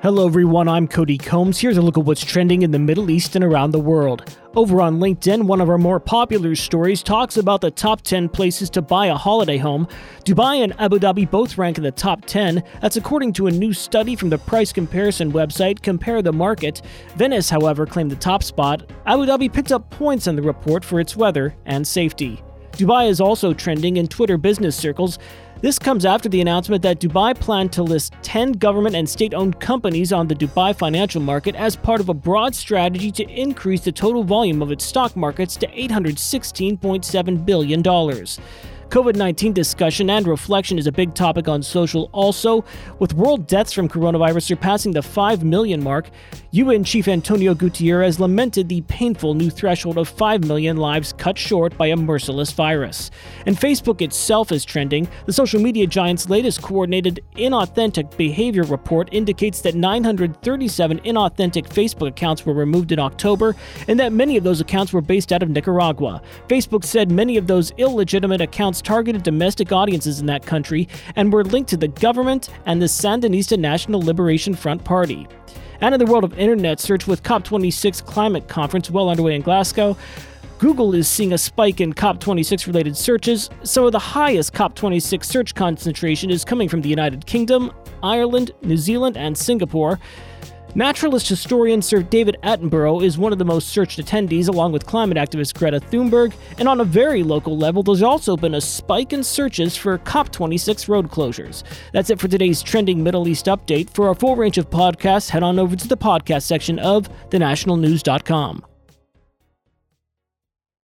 Hello, everyone. I'm Cody Combs. Here's a look at what's trending in the Middle East and around the world. Over on LinkedIn, one of our more popular stories talks about the top 10 places to buy a holiday home. Dubai and Abu Dhabi both rank in the top 10. That's according to a new study from the price comparison website Compare the Market. Venice, however, claimed the top spot. Abu Dhabi picked up points in the report for its weather and safety. Dubai is also trending in Twitter business circles. This comes after the announcement that Dubai planned to list 10 government and state owned companies on the Dubai financial market as part of a broad strategy to increase the total volume of its stock markets to $816.7 billion. COVID 19 discussion and reflection is a big topic on social also, with world deaths from coronavirus surpassing the 5 million mark. UN Chief Antonio Guterres lamented the painful new threshold of 5 million lives cut short by a merciless virus. And Facebook itself is trending. The social media giant's latest coordinated inauthentic behavior report indicates that 937 inauthentic Facebook accounts were removed in October, and that many of those accounts were based out of Nicaragua. Facebook said many of those illegitimate accounts targeted domestic audiences in that country and were linked to the government and the Sandinista National Liberation Front Party. And in the world of internet search, with COP26 climate conference well underway in Glasgow, Google is seeing a spike in COP26 related searches. Some of the highest COP26 search concentration is coming from the United Kingdom, Ireland, New Zealand, and Singapore. Naturalist historian Sir David Attenborough is one of the most searched attendees, along with climate activist Greta Thunberg. And on a very local level, there's also been a spike in searches for COP26 road closures. That's it for today's trending Middle East update. For our full range of podcasts, head on over to the podcast section of thenationalnews.com.